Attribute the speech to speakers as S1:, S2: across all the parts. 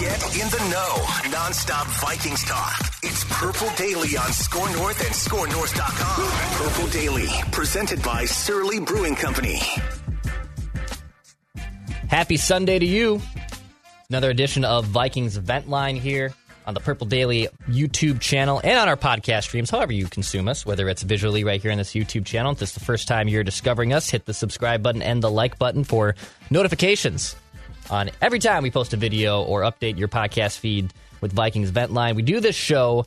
S1: Get in the know. Non-stop Vikings talk. It's Purple Daily on SKOR North and SKORNorth.com. Purple Daily, presented by Surly Brewing Company.
S2: Happy Sunday to you. Another edition of Vikings Vent Line here on the Purple Daily YouTube channel and on our podcast streams, however you consume us, whether it's visually right here on this YouTube channel. If this is the first time you're discovering us, hit the subscribe button and the like button for notifications on every time we post a video or update your podcast feed with Vikings Vent Line. We do this show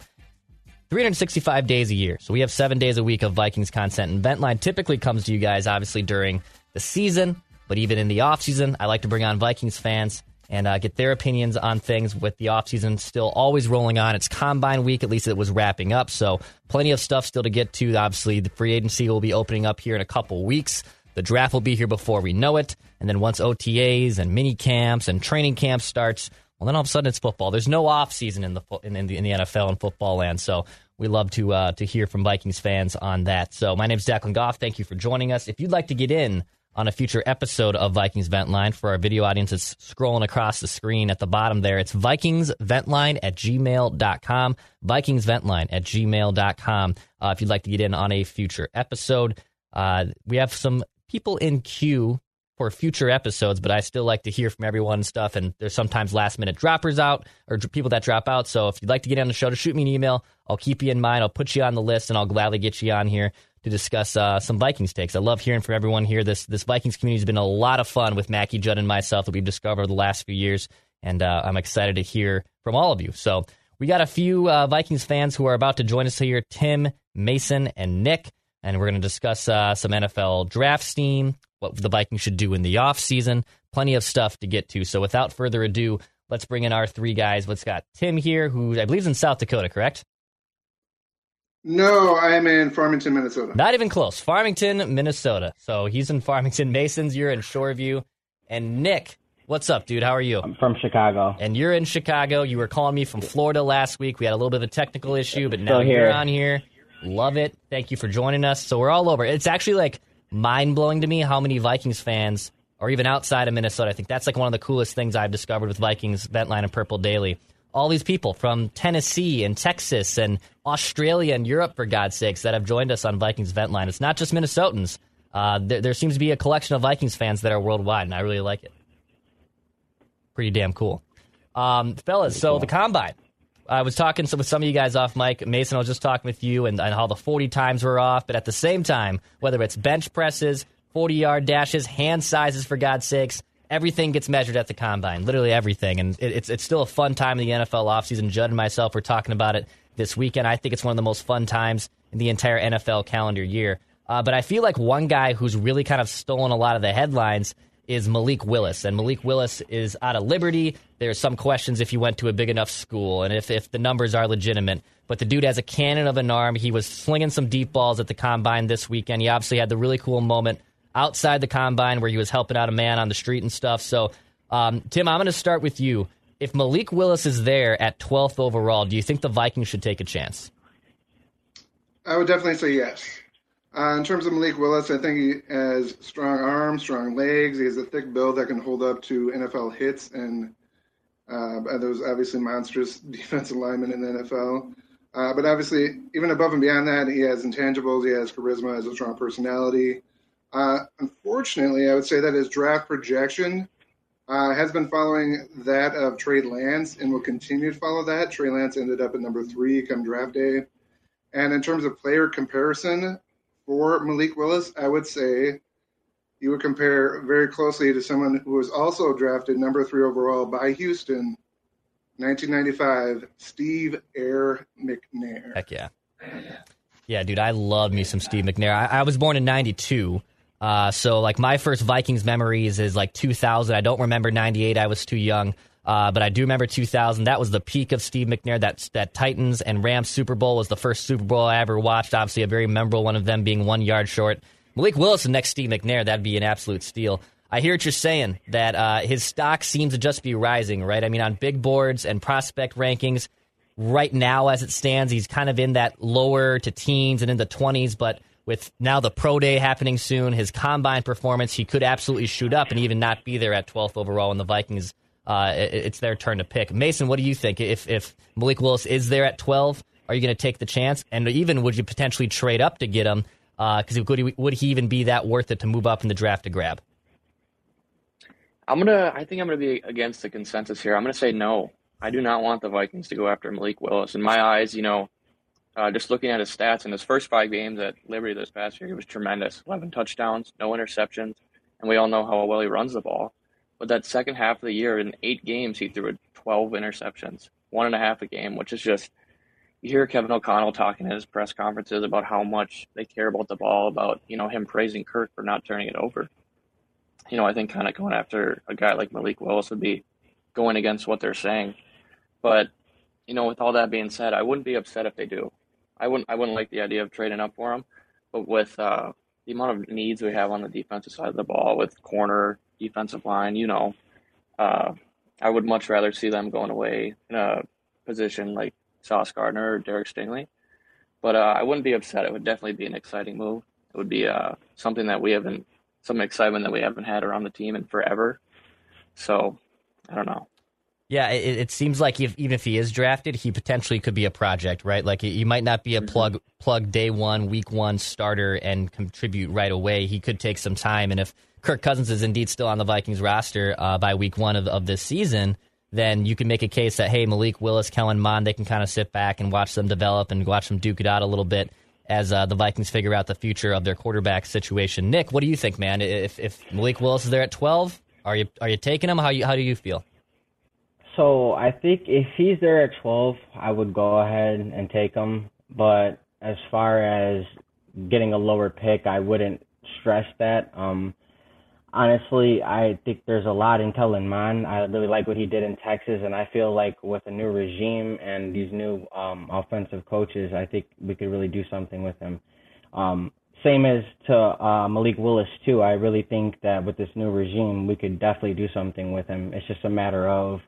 S2: 365 days a year. So we have seven days a week of Vikings content. And Ventline typically comes to you guys, obviously, during the season, but even in the off season, I like to bring on Vikings fans and uh, get their opinions on things with the offseason still always rolling on. It's combine week, at least it was wrapping up. So plenty of stuff still to get to. Obviously, the free agency will be opening up here in a couple weeks. The draft will be here before we know it. And then once OTAs and mini camps and training camps starts, well, then all of a sudden it's football. There's no off season in the in, in the, in the NFL and football land. So we love to uh, to hear from Vikings fans on that. So my name is Declan Goff. Thank you for joining us. If you'd like to get in on a future episode of Vikings Vent Line for our video audience, it's scrolling across the screen at the bottom there. It's VikingsVentline at gmail.com. VikingsVentline at gmail.com. Uh, if you'd like to get in on a future episode, uh, we have some people in queue for future episodes, but I still like to hear from everyone and stuff. And there's sometimes last minute droppers out or people that drop out. So if you'd like to get on the show, to shoot me an email. I'll keep you in mind. I'll put you on the list, and I'll gladly get you on here to discuss uh, some Vikings takes. I love hearing from everyone here. This this Vikings community has been a lot of fun with Mackie Judd and myself that we've discovered the last few years, and uh, I'm excited to hear from all of you. So we got a few uh, Vikings fans who are about to join us here: Tim, Mason, and Nick and we're going to discuss uh, some NFL draft steam, what the Vikings should do in the offseason, plenty of stuff to get to. So without further ado, let's bring in our three guys. Let's got Tim here, who I believe is in South Dakota, correct?
S3: No, I'm in Farmington, Minnesota.
S2: Not even close. Farmington, Minnesota. So he's in Farmington. Mason's, you're in Shoreview. And Nick, what's up, dude? How are you?
S4: I'm from Chicago.
S2: And you're in Chicago. You were calling me from Florida last week. We had a little bit of a technical issue, but now
S4: here.
S2: you're on here. Love it. Thank you for joining us. So we're all over. It's actually like mind blowing to me how many Vikings fans are even outside of Minnesota. I think that's like one of the coolest things I've discovered with Vikings Ventline and Purple Daily. All these people from Tennessee and Texas and Australia and Europe, for God's sakes, that have joined us on Vikings Ventline. It's not just Minnesotans. Uh, there, there seems to be a collection of Vikings fans that are worldwide, and I really like it. Pretty damn cool. Um, fellas, so the combine. I was talking with some of you guys off mic. Mason, I was just talking with you and, and how the 40 times were off. But at the same time, whether it's bench presses, 40 yard dashes, hand sizes, for God's sakes, everything gets measured at the combine. Literally everything. And it, it's, it's still a fun time in the NFL offseason. Judd and myself were talking about it this weekend. I think it's one of the most fun times in the entire NFL calendar year. Uh, but I feel like one guy who's really kind of stolen a lot of the headlines is Malik Willis. And Malik Willis is out of Liberty. There's some questions if he went to a big enough school and if, if the numbers are legitimate. But the dude has a cannon of an arm. He was slinging some deep balls at the combine this weekend. He obviously had the really cool moment outside the combine where he was helping out a man on the street and stuff. So, um, Tim, I'm going to start with you. If Malik Willis is there at 12th overall, do you think the Vikings should take a chance?
S3: I would definitely say yes. Uh, in terms of Malik Willis, I think he has strong arms, strong legs. He has a thick build that can hold up to NFL hits and uh, those obviously monstrous defensive linemen in the NFL. Uh, but obviously, even above and beyond that, he has intangibles. He has charisma, has a strong personality. Uh, unfortunately, I would say that his draft projection uh, has been following that of Trey Lance and will continue to follow that. Trey Lance ended up at number three come draft day. And in terms of player comparison for Malik Willis, I would say you would compare very closely to someone who was also drafted number three overall by Houston, 1995, Steve Air McNair.
S2: Heck yeah. Yeah, dude, I love me some Steve McNair. I, I was born in 92. Uh, so, like, my first Vikings memories is like 2000. I don't remember 98. I was too young. Uh, but I do remember 2000. That was the peak of Steve McNair. That that Titans and Rams Super Bowl was the first Super Bowl I ever watched. Obviously, a very memorable one of them being one yard short. Malik Willis next Steve McNair. That'd be an absolute steal. I hear what you're saying that uh, his stock seems to just be rising, right? I mean, on big boards and prospect rankings, right now as it stands, he's kind of in that lower to teens and in the 20s. But with now the pro day happening soon, his combine performance, he could absolutely shoot up and even not be there at 12th overall in the Vikings uh, it, it's their turn to pick. Mason, what do you think? If if Malik Willis is there at 12, are you going to take the chance? And even would you potentially trade up to get him? Because uh, would, he, would he even be that worth it to move up in the draft to grab?
S4: I'm gonna. I think I'm gonna be against the consensus here. I'm gonna say no. I do not want the Vikings to go after Malik Willis. In my eyes, you know, uh, just looking at his stats in his first five games at Liberty this past year, he was tremendous. 11 touchdowns, no interceptions, and we all know how well he runs the ball. But that second half of the year, in eight games, he threw 12 interceptions, one and a half a game, which is just. You hear Kevin O'Connell talking at his press conferences about how much they care about the ball, about you know him praising Kirk for not turning it over. You know, I think kind of going after a guy like Malik Willis would be going against what they're saying. But you know, with all that being said, I wouldn't be upset if they do. I wouldn't. I wouldn't like the idea of trading up for him. But with uh, the amount of needs we have on the defensive side of the ball, with corner, defensive line, you know, uh, I would much rather see them going away in a position like Sauce Gardner or Derek Stingley. But uh, I wouldn't be upset. It would definitely be an exciting move. It would be uh, something that we haven't, some excitement that we haven't had around the team in forever. So I don't know.
S2: Yeah, it, it, seems like if, even if he is drafted, he potentially could be a project, right? Like he might not be a mm-hmm. plug plug day one, week one starter and contribute right away. He could take some time, and if Kirk Cousins is indeed still on the Vikings roster uh, by week one of, of this season, then you can make a case that hey, Malik Willis, Kellen Mond, they can kind of sit back and watch them develop and watch them duke it out a little bit as uh, the Vikings figure out the future of their quarterback situation. Nick, what do you think, man? If if Malik Willis is there at twelve, are you are you taking him? How you how do you feel?
S5: So I think if he's there at 12, I would go ahead and take him. But as far as getting a lower pick, I wouldn't stress that. Um, honestly, I think there's a lot in Kellen Mond. I really like what he did in Texas, and I feel like with a new regime and these new um, offensive coaches, I think we could really do something with him. Um, same as to uh, Malik Willis too. I really think that with this new regime, we could definitely do something with him. It's just a matter of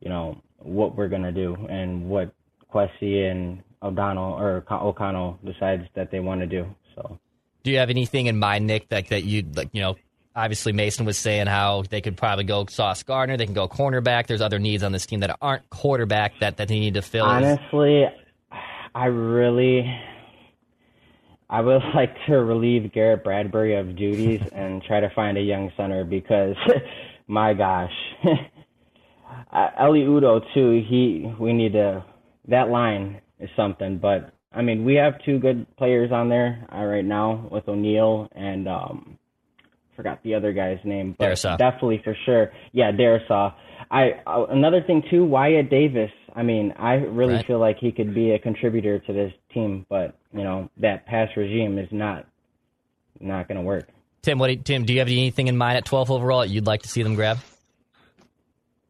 S5: you know, what we're gonna do and what Kwesi and O'Donnell or O'Connell decides that they want to do. So,
S2: do you have anything in mind, Nick, that that you like? You know, obviously Mason was saying how they could probably go Sauce Gardner, they can go cornerback. There's other needs on this team that aren't quarterback that that they need to fill.
S5: Honestly, I really. I would like to relieve Garrett Bradbury of duties and try to find a young center because, my gosh, Eli Udoh too. He we need to that line is something. But I mean, we have two good players on there uh, right now with O'Neill and um, forgot the other guy's name, but
S2: Darrisaw.
S5: definitely for sure, yeah, Darrisaw. I uh, another thing too, Wyatt Davis. I mean, I really right. feel like he could be a contributor to this team, but you know that pass regime is not not going to work.
S2: Tim, what? Tim, do you have anything in mind at 12 overall that you'd like to see them grab?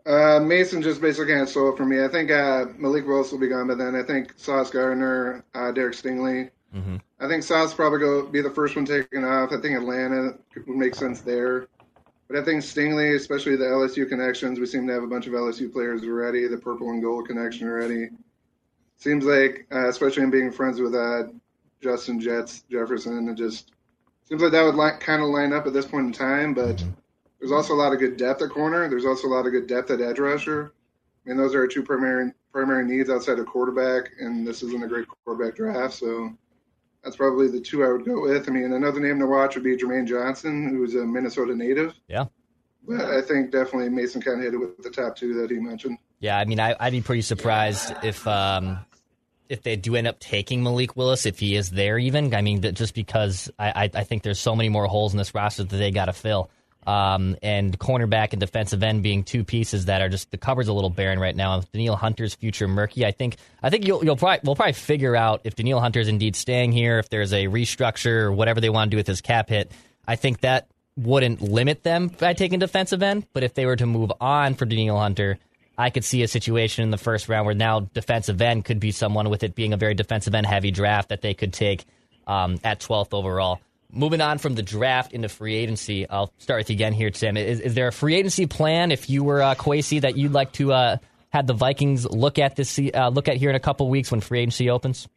S3: Uh, Mason just basically kind of stole it from me. I think uh, Malik Willis will be gone by then. I think Sauce Gardner, uh, Derek Stingley. Mm-hmm. I think Sauce probably go be the first one taken off. I think Atlanta would make sense there. But I think Stingley, especially the LSU connections, we seem to have a bunch of LSU players already. The purple and gold connection already. Seems like, uh, especially in being friends with uh, Justin Jets Jefferson, it just seems like that would li- kind of line up at this point in time. But mm-hmm there's also a lot of good depth at corner. There's also a lot of good depth at edge rusher. I mean, those are our two primary primary needs outside of quarterback, and this isn't a great quarterback draft, so that's probably the two I would go with. I mean, another name to watch would be Jermaine Johnson, who's a Minnesota native.
S2: Yeah.
S3: But I think definitely Mason kind of hit it with the top two that he mentioned.
S2: Yeah, I mean, I, would be pretty surprised if um, if they do end up taking Malik Willis, if he is there even. I mean, just because I, I think there's so many more holes in this roster that they got to fill. Um, and cornerback and defensive end being two pieces that are just the cupboard's a little barren right now. Danielle Hunter's future murky. I think I think you'll you'll probably we'll probably figure out if Danielle Hunter is indeed staying here, if there's a restructure or whatever they want to do with his cap hit. I think that wouldn't limit them by taking defensive end, but if they were to move on for Danielle Hunter, I could see a situation in the first round where now defensive end could be someone with it being a very defensive end heavy draft that they could take um, at 12th overall. Moving on from the draft into free agency, I'll start with you again here, Tim. Is, is there a free agency plan if you were uh, Kwesi that you'd like to uh, have the Vikings look at this uh, look at here in a couple weeks when free agency opens?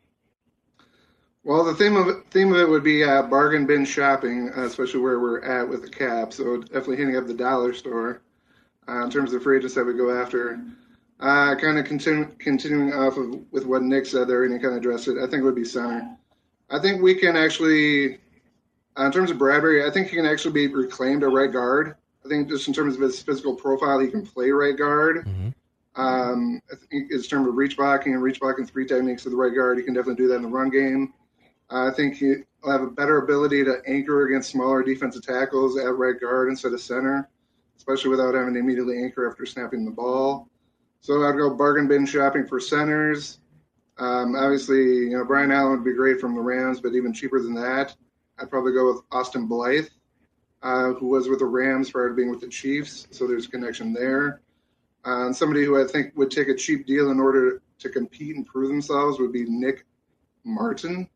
S3: Well, the theme of it, theme of it would be uh, bargain bin shopping, uh, especially where we're at with the cap. So definitely hitting up the dollar store uh, in terms of free agents that we go after. Uh, kind of continu- continuing off of with what Nick said there, and he kind of addressed it. I think it would be center. I think we can actually uh, in terms of Bradbury, I think he can actually be reclaimed a right guard. I think just in terms of his physical profile, he can play right guard. Mm-hmm. Um, I think in terms of reach blocking and reach blocking three techniques to the right guard, he can definitely do that in the run game. Uh, I think he'll have a better ability to anchor against smaller defensive tackles at right guard instead of center, especially without having to immediately anchor after snapping the ball. So I'd go bargain bin shopping for centers. Um, obviously, you know Brian Allen would be great from the Rams, but even cheaper than that. I'd probably go with Austin Blythe, uh, who was with the Rams prior to being with the Chiefs. So there's a connection there. Uh, and somebody who I think would take a cheap deal in order to compete and prove themselves would be Nick Martin.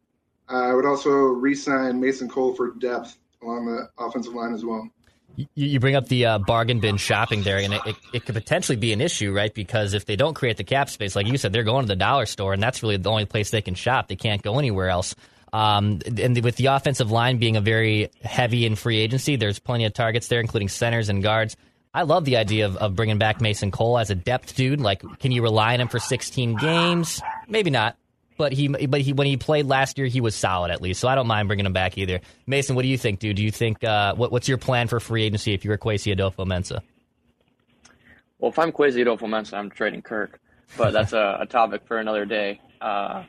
S3: Uh, I would also re-sign Mason Cole for depth along the offensive line as well.
S2: You, bring up the uh, bargain bin shopping there, and it, it, it, could potentially be an issue, right? Because if they don't create the cap space, like you said, they're going to the dollar store, and that's really the only place they can shop. They can't go anywhere else. Um, and with the offensive line being a very heavy in free agency, there's plenty of targets there, including centers and guards. I love the idea of, of bringing back Mason Cole as a depth dude. Like, can you rely on him for 16 games? Maybe not. But he, but he, when he played last year, he was solid at least. So I don't mind bringing him back either. Mason, what do you think, dude? Do you think uh, what, what's your plan for free agency if you're Kwesi Adofo-Mensah?
S4: Well, if I'm Kwesi Adofo-Mensah, I'm trading Kirk, but that's a, a topic for another day. Uh,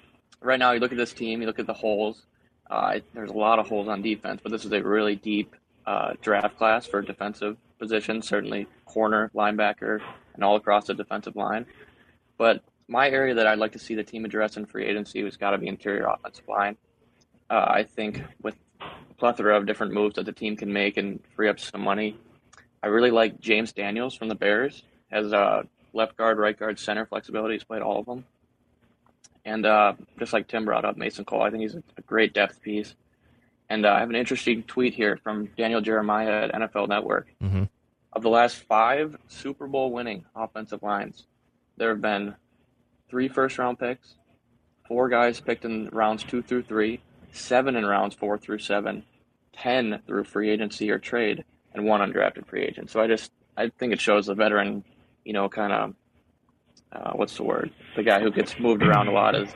S4: right now, you look at this team, you look at the holes. Uh, there's a lot of holes on defense, but this is a really deep uh, draft class for defensive positions, certainly corner, linebacker, and all across the defensive line. But my area that I'd like to see the team address in free agency has got to be interior offensive line. Uh, I think with a plethora of different moves that the team can make and free up some money, I really like James Daniels from the Bears. Has a left guard, right guard, center flexibility. He's played all of them. And uh, just like Tim brought up, Mason Cole, I think he's a, great depth piece. And uh, I have an interesting tweet here from Daniel Jeremiah at NFL Network. Mm-hmm. Of the last five Super Bowl winning offensive lines, there have been three first round picks, four guys picked in rounds two through three, seven in rounds four through seven, ten through free agency or trade, and one undrafted free agent. So I just I think it shows the veteran, you know, kind of uh, what's the word? The guy who gets moved around a lot is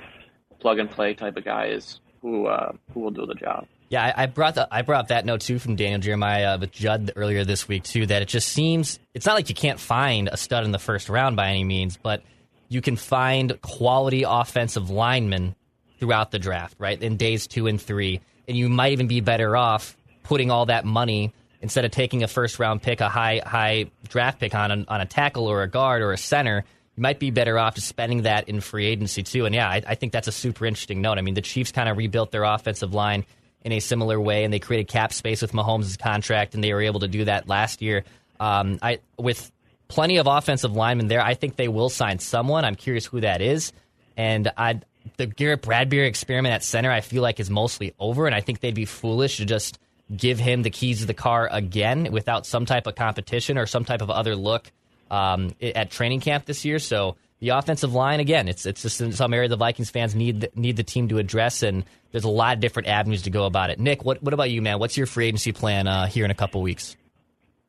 S4: plug and play type of guy is who uh, who will do the job.
S2: Yeah, I, I brought the, I brought that note too from Daniel Jeremiah uh, with Judd earlier this week too. That it just seems it's not like you can't find a stud in the first round by any means, but you can find quality offensive linemen throughout the draft, right? In days two and three, and you might even be better off putting all that money instead of taking a first round pick, a high high draft pick on on a tackle or a guard or a center you might be better off just spending that in free agency too. And yeah, I, I think that's a super interesting note. I mean, the Chiefs kind of rebuilt their offensive line in a similar way, and they created cap space with Mahomes' contract, and they were able to do that last year. Um, I with plenty of offensive linemen there, I think they will sign someone. I'm curious who that is, and I the Garrett Bradbury experiment at center, I feel like is mostly over, and I think they'd be foolish to just give him the keys to the car again without some type of competition or some type of other look um, at training camp this year. So the offensive line again, it's it's just some area the Vikings fans need need the team to address, and there's a lot of different avenues to go about it. Nick, what what about you, man? What's your free agency plan uh, here in a couple weeks?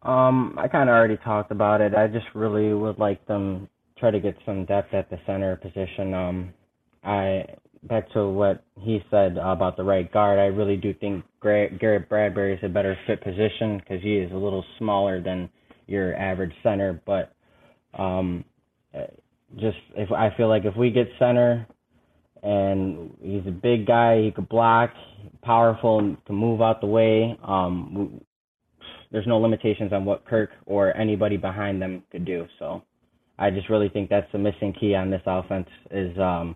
S5: Um, I kind of already talked about it. I just really would like them try to get some depth at the center position. Um, I back to what he said about the right guard. I really do think Garrett Bradbury is a better fit position because he is a little smaller than your average center. But um, just if I feel like if we get center and he's a big guy, he could block, powerful, and can move out the way. Um, there's no limitations on what Kirk or anybody behind them could do. So I just really think that's the missing key on this offense is um,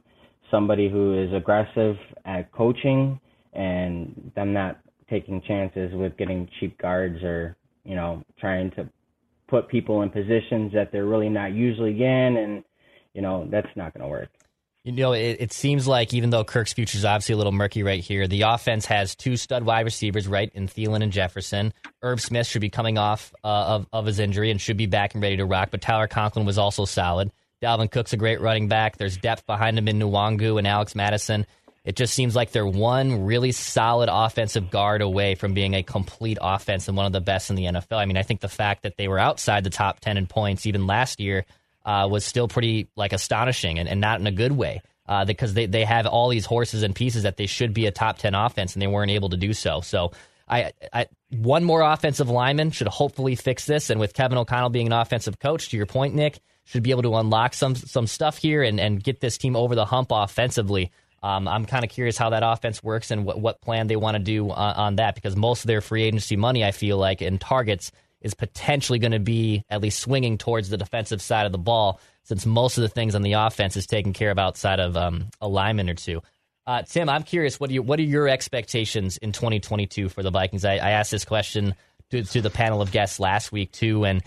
S5: somebody who is aggressive at coaching and them not taking chances with getting cheap guards or you know trying to put people in positions that they're really not usually in and you know that's not going to work
S2: you know, it, it, seems like even though Kirk's future is obviously a little murky right here, the offense has two stud wide receivers, right, in Thielen and Jefferson. Irv Smith should be coming off uh, of, of his injury and should be back and ready to rock, but Tyler Conklin was also solid. Dalvin Cook's a great running back. There's depth behind him in Nwangwu and Alex Mattison. It just seems like they're one really solid offensive guard away from being a complete offense and one of the best in the NFL. I mean, I think the fact that they were outside the top 10 in points even last year – uh, was still pretty like astonishing and, and not in a good way uh, because they, they have all these horses and pieces that they should be a top 10 offense and they weren't able to do so. So I, I one more offensive lineman should hopefully fix this. And with Kevin O'Connell being an offensive coach, to your point, Nick, should be able to unlock some some stuff here and, and get this team over the hump offensively. Um, I'm kind of curious how that offense works and what, what plan they want to do on, on, that because most of their free agency money, I feel like, and targets is potentially going to be at least swinging towards the defensive side of the ball, since most of the things on the offense is taken care of outside of um, a lineman or two. Uh, Tim, I'm curious. What are you, what are your expectations in 2022 for the Vikings? I, I asked this question to, to, the panel of guests last week too, and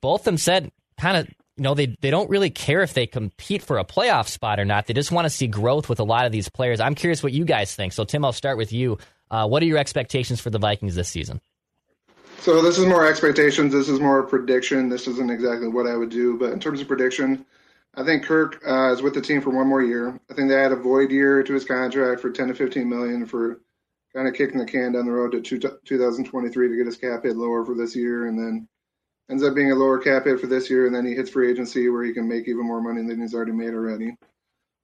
S2: both of them said kind of you know they they don't really care if they compete for a playoff spot or not. They just want to see growth with a lot of these players. I'm curious what you guys think. So Tim, I'll start with you. Uh, what are your expectations for the Vikings this season?
S3: So this is more expectations. This is more prediction. This isn't exactly what I would do, but in terms of prediction, I think Kirk uh, is with the team for one more year. I think they had a void year to his contract for 10 to 15 million for kind of kicking the can down the road to two, 2023 to get his cap hit lower for this year, and then ends up being a lower cap hit for this year, and then he hits free agency where he can make even more money than he's already made already.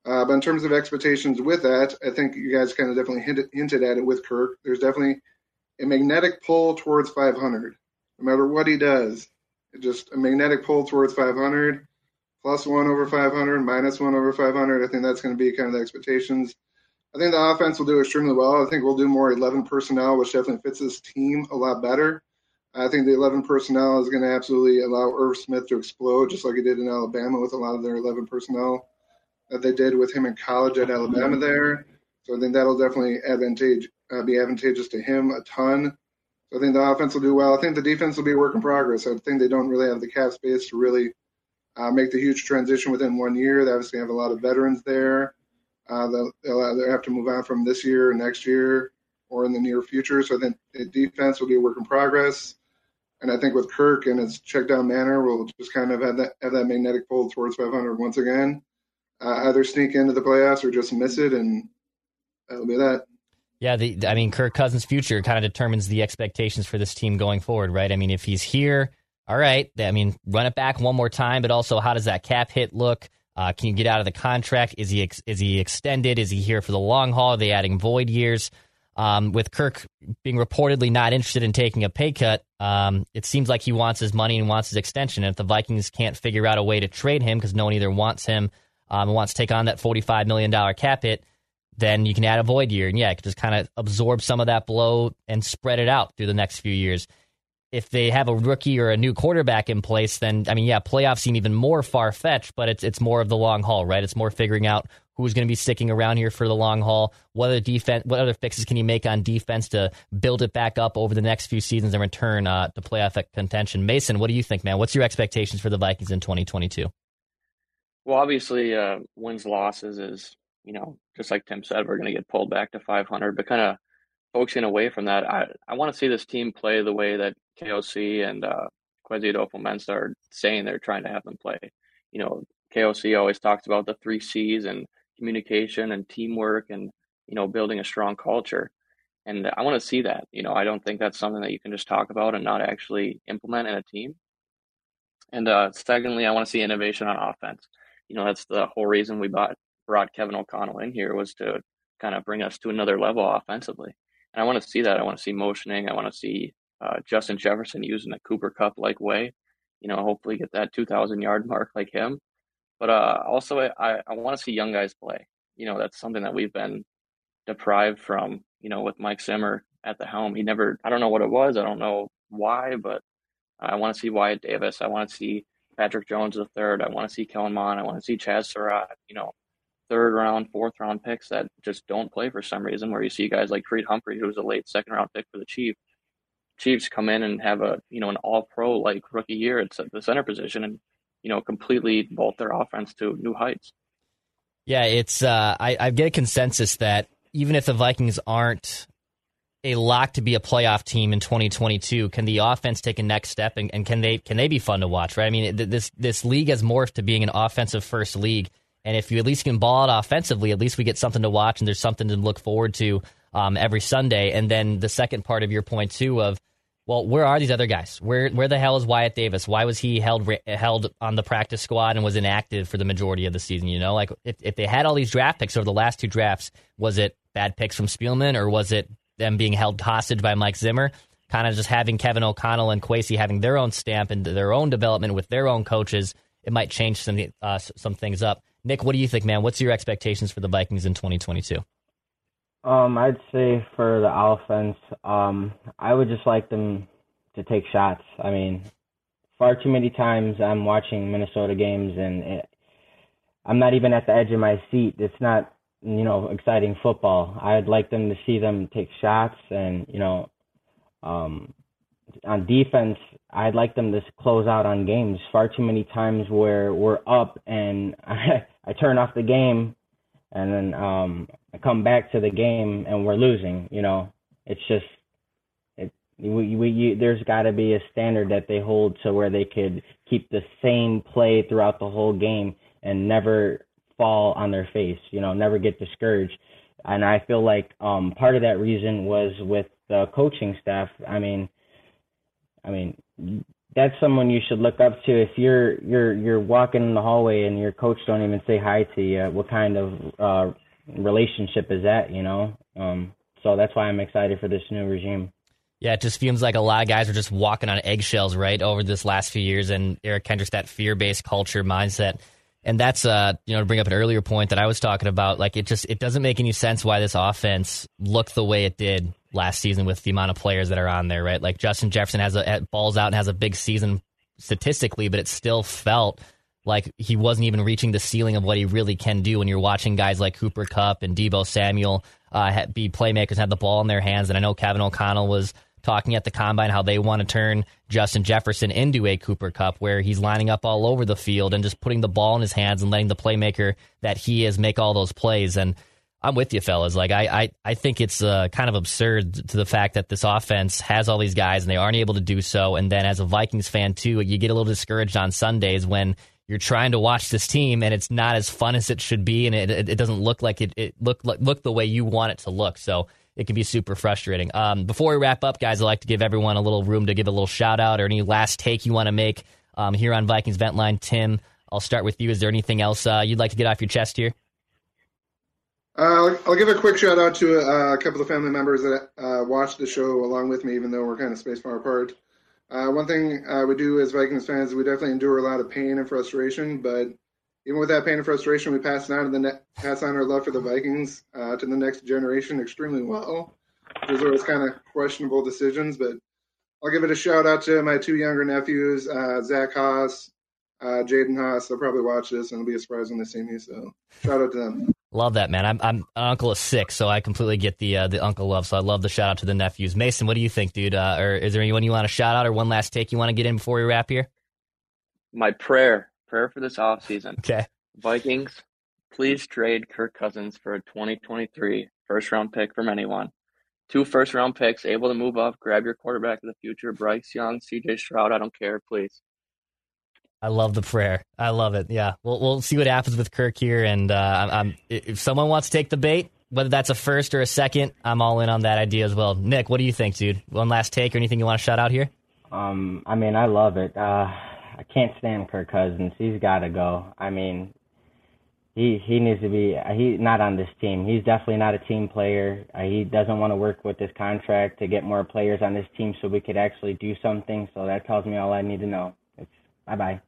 S3: Uh, but in terms of expectations with that, I think you guys kind of definitely hinted, hinted at it with Kirk. There's definitely a magnetic pull towards 500. No matter what he does, just a magnetic pull towards 500, plus one over 500, minus one over 500. I think that's going to be kind of the expectations. I think the offense will do extremely well. I think we'll do more 11 personnel, which definitely fits this team a lot better. I think the 11 personnel is going to absolutely allow Irv Smith to explode, just like he did in Alabama with a lot of their 11 personnel that they did with him in college at Alabama there. So I think that'll definitely advantage uh, be advantageous to him a ton. So I think the offense will do well. I think the defense will be a work in progress. I think they don't really have the cap space to really uh, make the huge transition within one year. They obviously have a lot of veterans there. Uh, they'll, they'll have to move on from this year next year or in the near future. So I think the defense will be a work in progress. And I think with Kirk and his check down manner, we'll just kind of have that have that magnetic pull towards 500 once again. Uh, either sneak into the playoffs or just miss it, and that'll be that.
S2: Yeah, the, I mean, Kirk Cousins' future kind of determines the expectations for this team going forward, right? I mean, if he's here, all right. I mean, run it back one more time, but also, how does that cap hit look? Uh, can you get out of the contract? Is he ex- is he extended? Is he here for the long haul? Are they adding void years? Um, with Kirk being reportedly not interested in taking a pay cut, um, it seems like he wants his money and wants his extension. And if the Vikings can't figure out a way to trade him because no one either wants him um, and wants to take on that $45 million cap hit, then you can add a void year. And yeah, it can just kind of absorb some of that blow and spread it out through the next few years. If they have a rookie or a new quarterback in place, then I mean, yeah, playoffs seem even more far fetched, but it's it's more of the long haul, right? It's more figuring out who's going to be sticking around here for the long haul. What other defense? What other fixes can you make on defense to build it back up over the next few seasons and return uh, to playoff contention? Mason, what do you think, man? What's your expectations for the Vikings in 2022?
S4: Well, obviously, uh, wins losses is you know, just like Tim said, we're going to get pulled back to 500, but kind of focusing away from that, I, I want to see this team play the way that KOC and uh, Kwesi Adofo-Mensah are saying they're trying to have them play. You know, KOC always talks about the three C's and communication and teamwork and, you know, building a strong culture. And I want to see that. You know, I don't think that's something that you can just talk about and not actually implement in a team. And uh, secondly, I want to see innovation on offense. You know, that's the whole reason we bought brought Kevin O'Connell in here was to kind of bring us to another level offensively. And I want to see that. I want to see motioning. I want to see uh, Justin Jefferson using a Cooper Kupp like way. you know, hopefully get that 2,000 yard mark like him. But uh, also, I, I want to see young guys play. You know, that's something that we've been deprived from, you know, with Mike Zimmer at the helm. He never, I don't know what it was. I don't know why, but I want to see Wyatt Davis. I want to see Patrick Jones third. I want to see Kellen Mond. I want to see Chazz Surratt, you know, third round, fourth round picks that just don't play for some reason, where you see guys like Creed Humphrey, who was a late second round pick for the Chiefs. Chiefs come in and have a, you know, an all pro like rookie year at the center position and, you know, completely vault their offense to new heights.
S2: Yeah, it's, uh, I, I get a consensus that even if the Vikings aren't a lock to be a playoff team in 2022? Can the offense take a next step and, and can they can they be fun to watch? Right? I mean, this this league has morphed to being an offensive first league, and if you at least can ball out offensively, at least we get something to watch and there's something to look forward to um, every Sunday. And then the second part of your point too of well, where are these other guys? Where where the hell is Wyatt Davis? Why was he held held on the practice squad and was inactive for the majority of the season? You know, like if, if they had all these draft picks over the last two drafts, was it bad picks from Spielman or was it them being held hostage by Mike Zimmer, kind of just having Kevin O'Connell and Kwesi having their own stamp and their own development with their own coaches, it might change some uh, some things up. Nick, what do you think, man? What's your expectations for the Vikings in 2022?
S5: Um, I'd say for the offense, um, I would just like them to take shots. I mean, far too many times I'm watching Minnesota games and it, I'm not even at the edge of my seat. It's not you know, exciting football. I'd like them to see them take shots and, you know, um, on defense, I'd like them to close out on games. Far too many times where we're up and I, I turn off the game and then um, I come back to the game and we're losing. You know, it's just it. We, we you, there's got to be a standard that they hold to where they could keep the same play throughout the whole game and never fall on their face, you know, never get discouraged. And I feel like um, part of that reason was with the coaching staff. I mean, I mean, that's someone you should look up to. If you're you're you're walking in the hallway and your coach don't even say hi to you, what kind of uh, relationship is that? You know, um, so that's why I'm excited for this new regime.
S2: Yeah, it just feels like a lot of guys are just walking on eggshells, right, over this last few years. And Eric Kendricks, that fear based culture mindset and that's uh you know to bring up an earlier point that I was talking about. Like it just it doesn't make any sense why this offense looked the way it did last season with the amount of players that are on there, right? Like Justin Jefferson has a balls out and has a big season statistically, but it still felt like he wasn't even reaching the ceiling of what he really can do when you're watching guys like Cooper Kupp and Deebo Samuel uh, be playmakers, have the ball in their hands. And I know Kevin O'Connell was talking at the combine how they want to turn Justin Jefferson into a Cooper Kupp, where he's lining up all over the field and just putting the ball in his hands and letting the playmaker that he is make all those plays. And I'm with you, fellas. Like I, I, I think it's uh, kind of absurd to the fact that this offense has all these guys and they aren't able to do so. And then as a Vikings fan too, you get a little discouraged on Sundays when you're trying to watch this team and it's not as fun as it should be, and it, it, it doesn't look like it, it look look the way you want it to look. So it can be super frustrating. Um, before we wrap up, guys, I'd like to give everyone a little room to give a little shout out or any last take you want to make um, here on Vikings Vent Line. Tim, I'll start with you. Is there anything else uh, you'd like to get off your chest here?
S3: Uh, I'll give a quick shout out to uh, a couple of family members that uh, watched the show along with me, even though we're kind of spaced far apart. Uh, one thing uh, we do as Vikings fans, we definitely endure a lot of pain and frustration, but even with that pain and frustration, we pass on the ne- pass on our love for the Vikings uh, to the next generation extremely well. Those are always kind of questionable decisions, but I'll give it a shout out to my two younger nephews, Zach Haas, Jaden Haas. They'll probably watch this, and it'll be a surprise when they see me. So shout out to them.
S2: Love that, man. I'm I'm an uncle of six, so I completely get the uh, the uncle love. So I love the shout out to the nephews. Mason, what do you think, dude? Uh, or is there anyone you want to shout out, or one last take you want to get in before we wrap here?
S4: My prayer prayer for this off season.
S2: Okay.
S4: Vikings, please trade Kirk Cousins for a 2023 first round pick from anyone. Two first round picks, able to move up, grab your quarterback of the future, Bryce Young, CJ Stroud. I don't care, please.
S2: I love the prayer. I love it. Yeah, we'll we'll see what happens with Kirk here, and uh, I'm, if someone wants to take the bait, whether that's a first or a second, I'm all in on that idea as well. Nick, what do you think, dude? One last take or anything you want to shout out here?
S5: Um, I mean, I love it. Uh, I can't stand Kirk Cousins. He's got to go. I mean, he he needs to be. He's not on this team. He's definitely not a team player. Uh, he doesn't want to work with this contract to get more players on this team so we could actually do something. So that tells me all I need to know. Bye bye.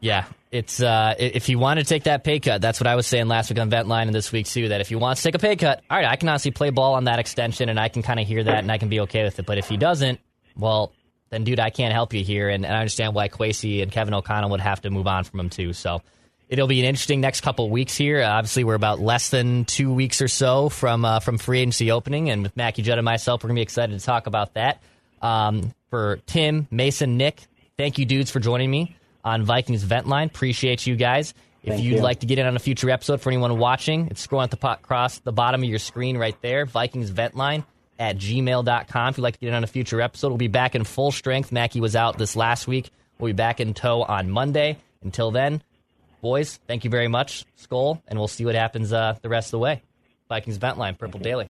S2: Yeah, it's uh, if you want to take that pay cut, that's what I was saying last week on Vent Line and this week too. That if you want to take a pay cut, all right, I can honestly play ball on that extension, and I can kind of hear that, and I can be okay with it. But if he doesn't, well, then dude, I can't help you here, and, and I understand why Kwesi and Kevin O'Connell would have to move on from him too. So it'll be an interesting next couple weeks here. Uh, obviously, we're about less than two weeks or so from uh, from free agency opening, and with Mackey Judd and myself, we're gonna be excited to talk about that. Um, for Tim, Mason, Nick, thank you, dudes, for joining me on Vikings Vent Line. Appreciate you guys. If
S5: Thank
S2: you'd
S5: you.
S2: like to get in on a future episode for anyone watching, it's scrolling at the pot across the bottom of your screen right there. Vikings Vent Line at gmail.com. If you'd like to get in on a future episode, we'll be back in full strength. Mackie was out this last week. We'll be back in tow on Monday. Until then, boys, thank you very much, Skol, and we'll see what happens uh, the rest of the way. Vikings Vent Line, Purple Daily.